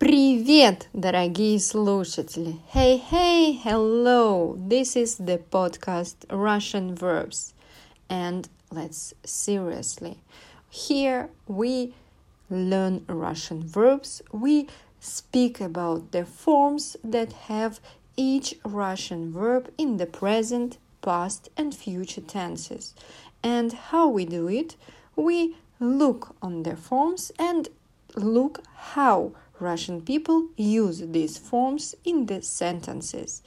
Привет, дорогие слушатели! Hey, hey, hello! This is the podcast Russian Verbs. And let's seriously. Here we learn Russian verbs. We speak about the forms that have each Russian verb in the present, past, and future tenses. And how we do it? We look on the forms and look how Russian people use these forms in the sentences.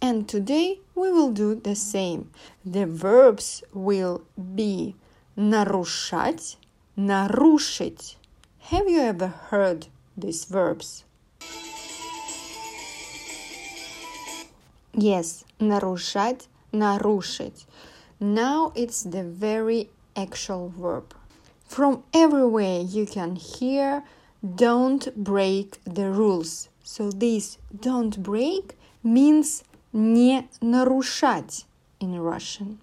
And today we will do the same. The verbs will be нарушать, нарушить. Have you ever heard these verbs? Yes, нарушать, нарушить. Now it's the very actual verb. From everywhere you can hear don't break the rules. So this don't break means не нарушать in Russian.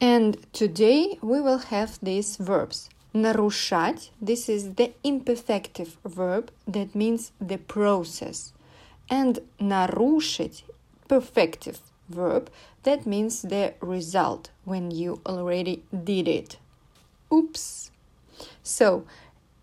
And today we will have these verbs. Нарушать, this is the imperfective verb that means the process. And нарушить, perfective verb that means the result when you already did it. Oops. So,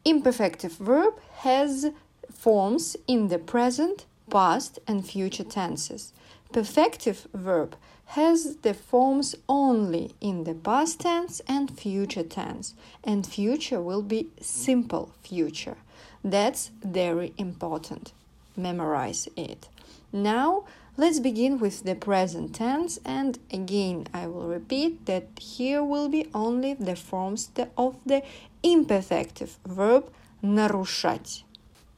imperfective verb has forms in the present, past, and future tenses. Perfective verb has the forms only in the past tense and future tense, and future will be simple future. That's very important. Memorize it. Now, let's begin with the present tense, and again, I will repeat that here will be only the forms of the imperfective verb нарушать.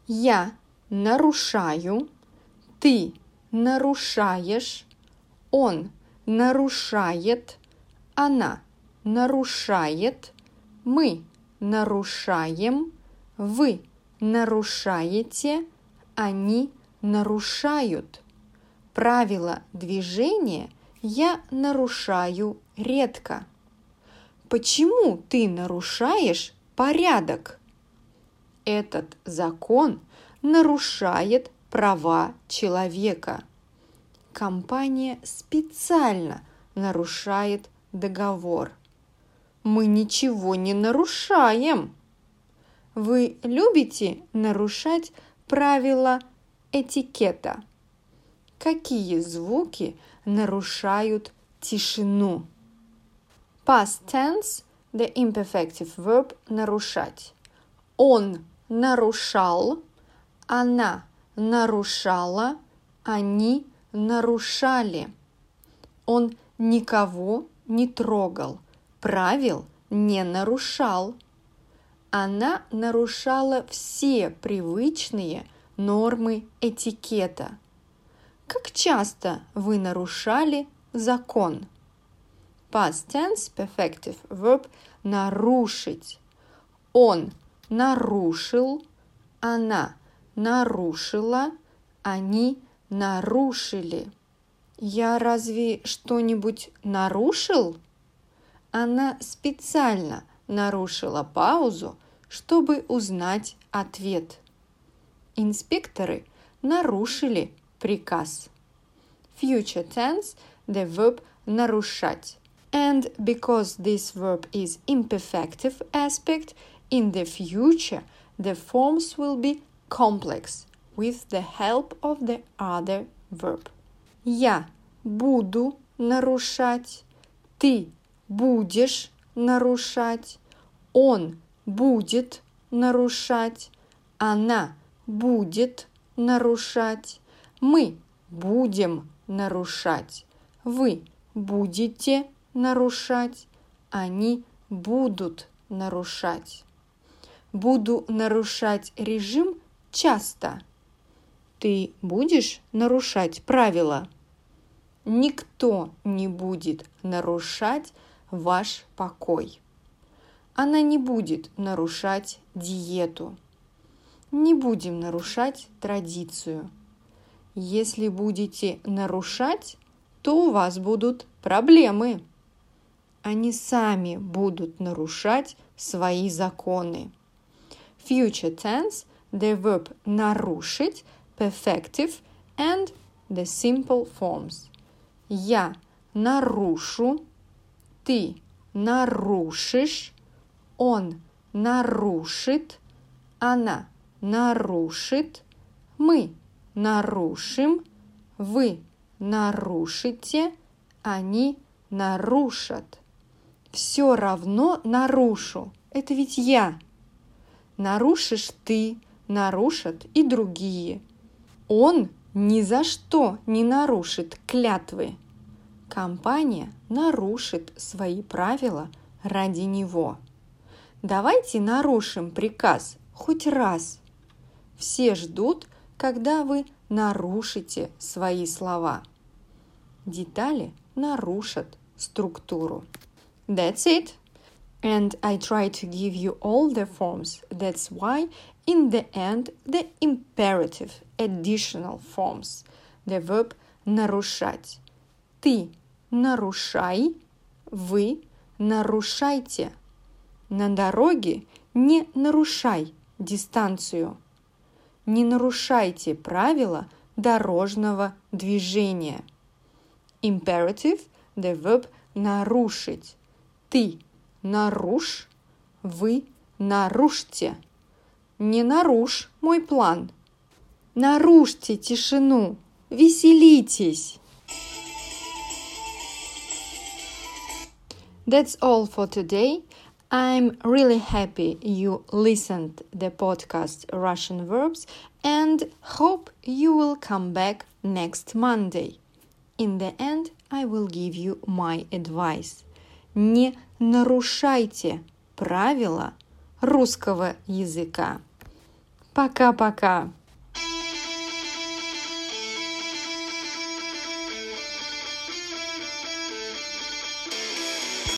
Я нарушаю, ты нарушаешь, он нарушает, она нарушает, мы нарушаем, вы нарушаете, они нарушают. Правила движения я нарушаю редко. Почему ты нарушаешь порядок? Этот закон нарушает права человека. Компания специально нарушает договор. Мы ничего не нарушаем. Вы любите нарушать правила этикета? Какие звуки нарушают тишину? Past tense – the imperfective verb нарушать. Он нарушал, она нарушала, они нарушали. Он никого не трогал, правил не нарушал. Она нарушала все привычные нормы этикета. Как часто вы нарушали закон? Past tense perfective verb нарушить. Он нарушил, она нарушила, они нарушили. Я разве что-нибудь нарушил? Она специально нарушила паузу, чтобы узнать ответ. Инспекторы нарушили приказ. Future tense – the verb нарушать. And because this verb is imperfective aspect, in the future the forms will be complex with the help of the other verb. Я буду нарушать, ты будешь нарушать, он будет нарушать, она будет нарушать, мы будем нарушать, вы будете нарушать, они будут нарушать. Буду нарушать режим часто. Ты будешь нарушать правила? Никто не будет нарушать ваш покой. Она не будет нарушать диету. Не будем нарушать традицию. Если будете нарушать, то у вас будут проблемы. Они сами будут нарушать свои законы. Future tense the verb нарушить, perfective and the simple forms. Я нарушу, ты нарушишь, он нарушит, она нарушит, мы нарушим, вы нарушите, они нарушат. Все равно нарушу. Это ведь я. Нарушишь ты, нарушат и другие. Он ни за что не нарушит клятвы. Компания нарушит свои правила ради него. Давайте нарушим приказ хоть раз. Все ждут, когда вы нарушите свои слова. Детали нарушат структуру. That's it. And I try to give you all the forms. That's why in the end the imperative additional forms. The verb нарушать. Ты нарушай, вы нарушайте. На дороге не нарушай дистанцию. Не нарушайте правила дорожного движения. Imperative – the verb нарушить. Ты нарушь, вы нарушьте. Не нарушь мой план. Нарушьте тишину, веселитесь. That's all for today. I'm really happy you listened the podcast Russian verbs and hope you will come back next Monday. In the end, I will give you my advice. Не нарушайте правила русского языка. Пока-пока.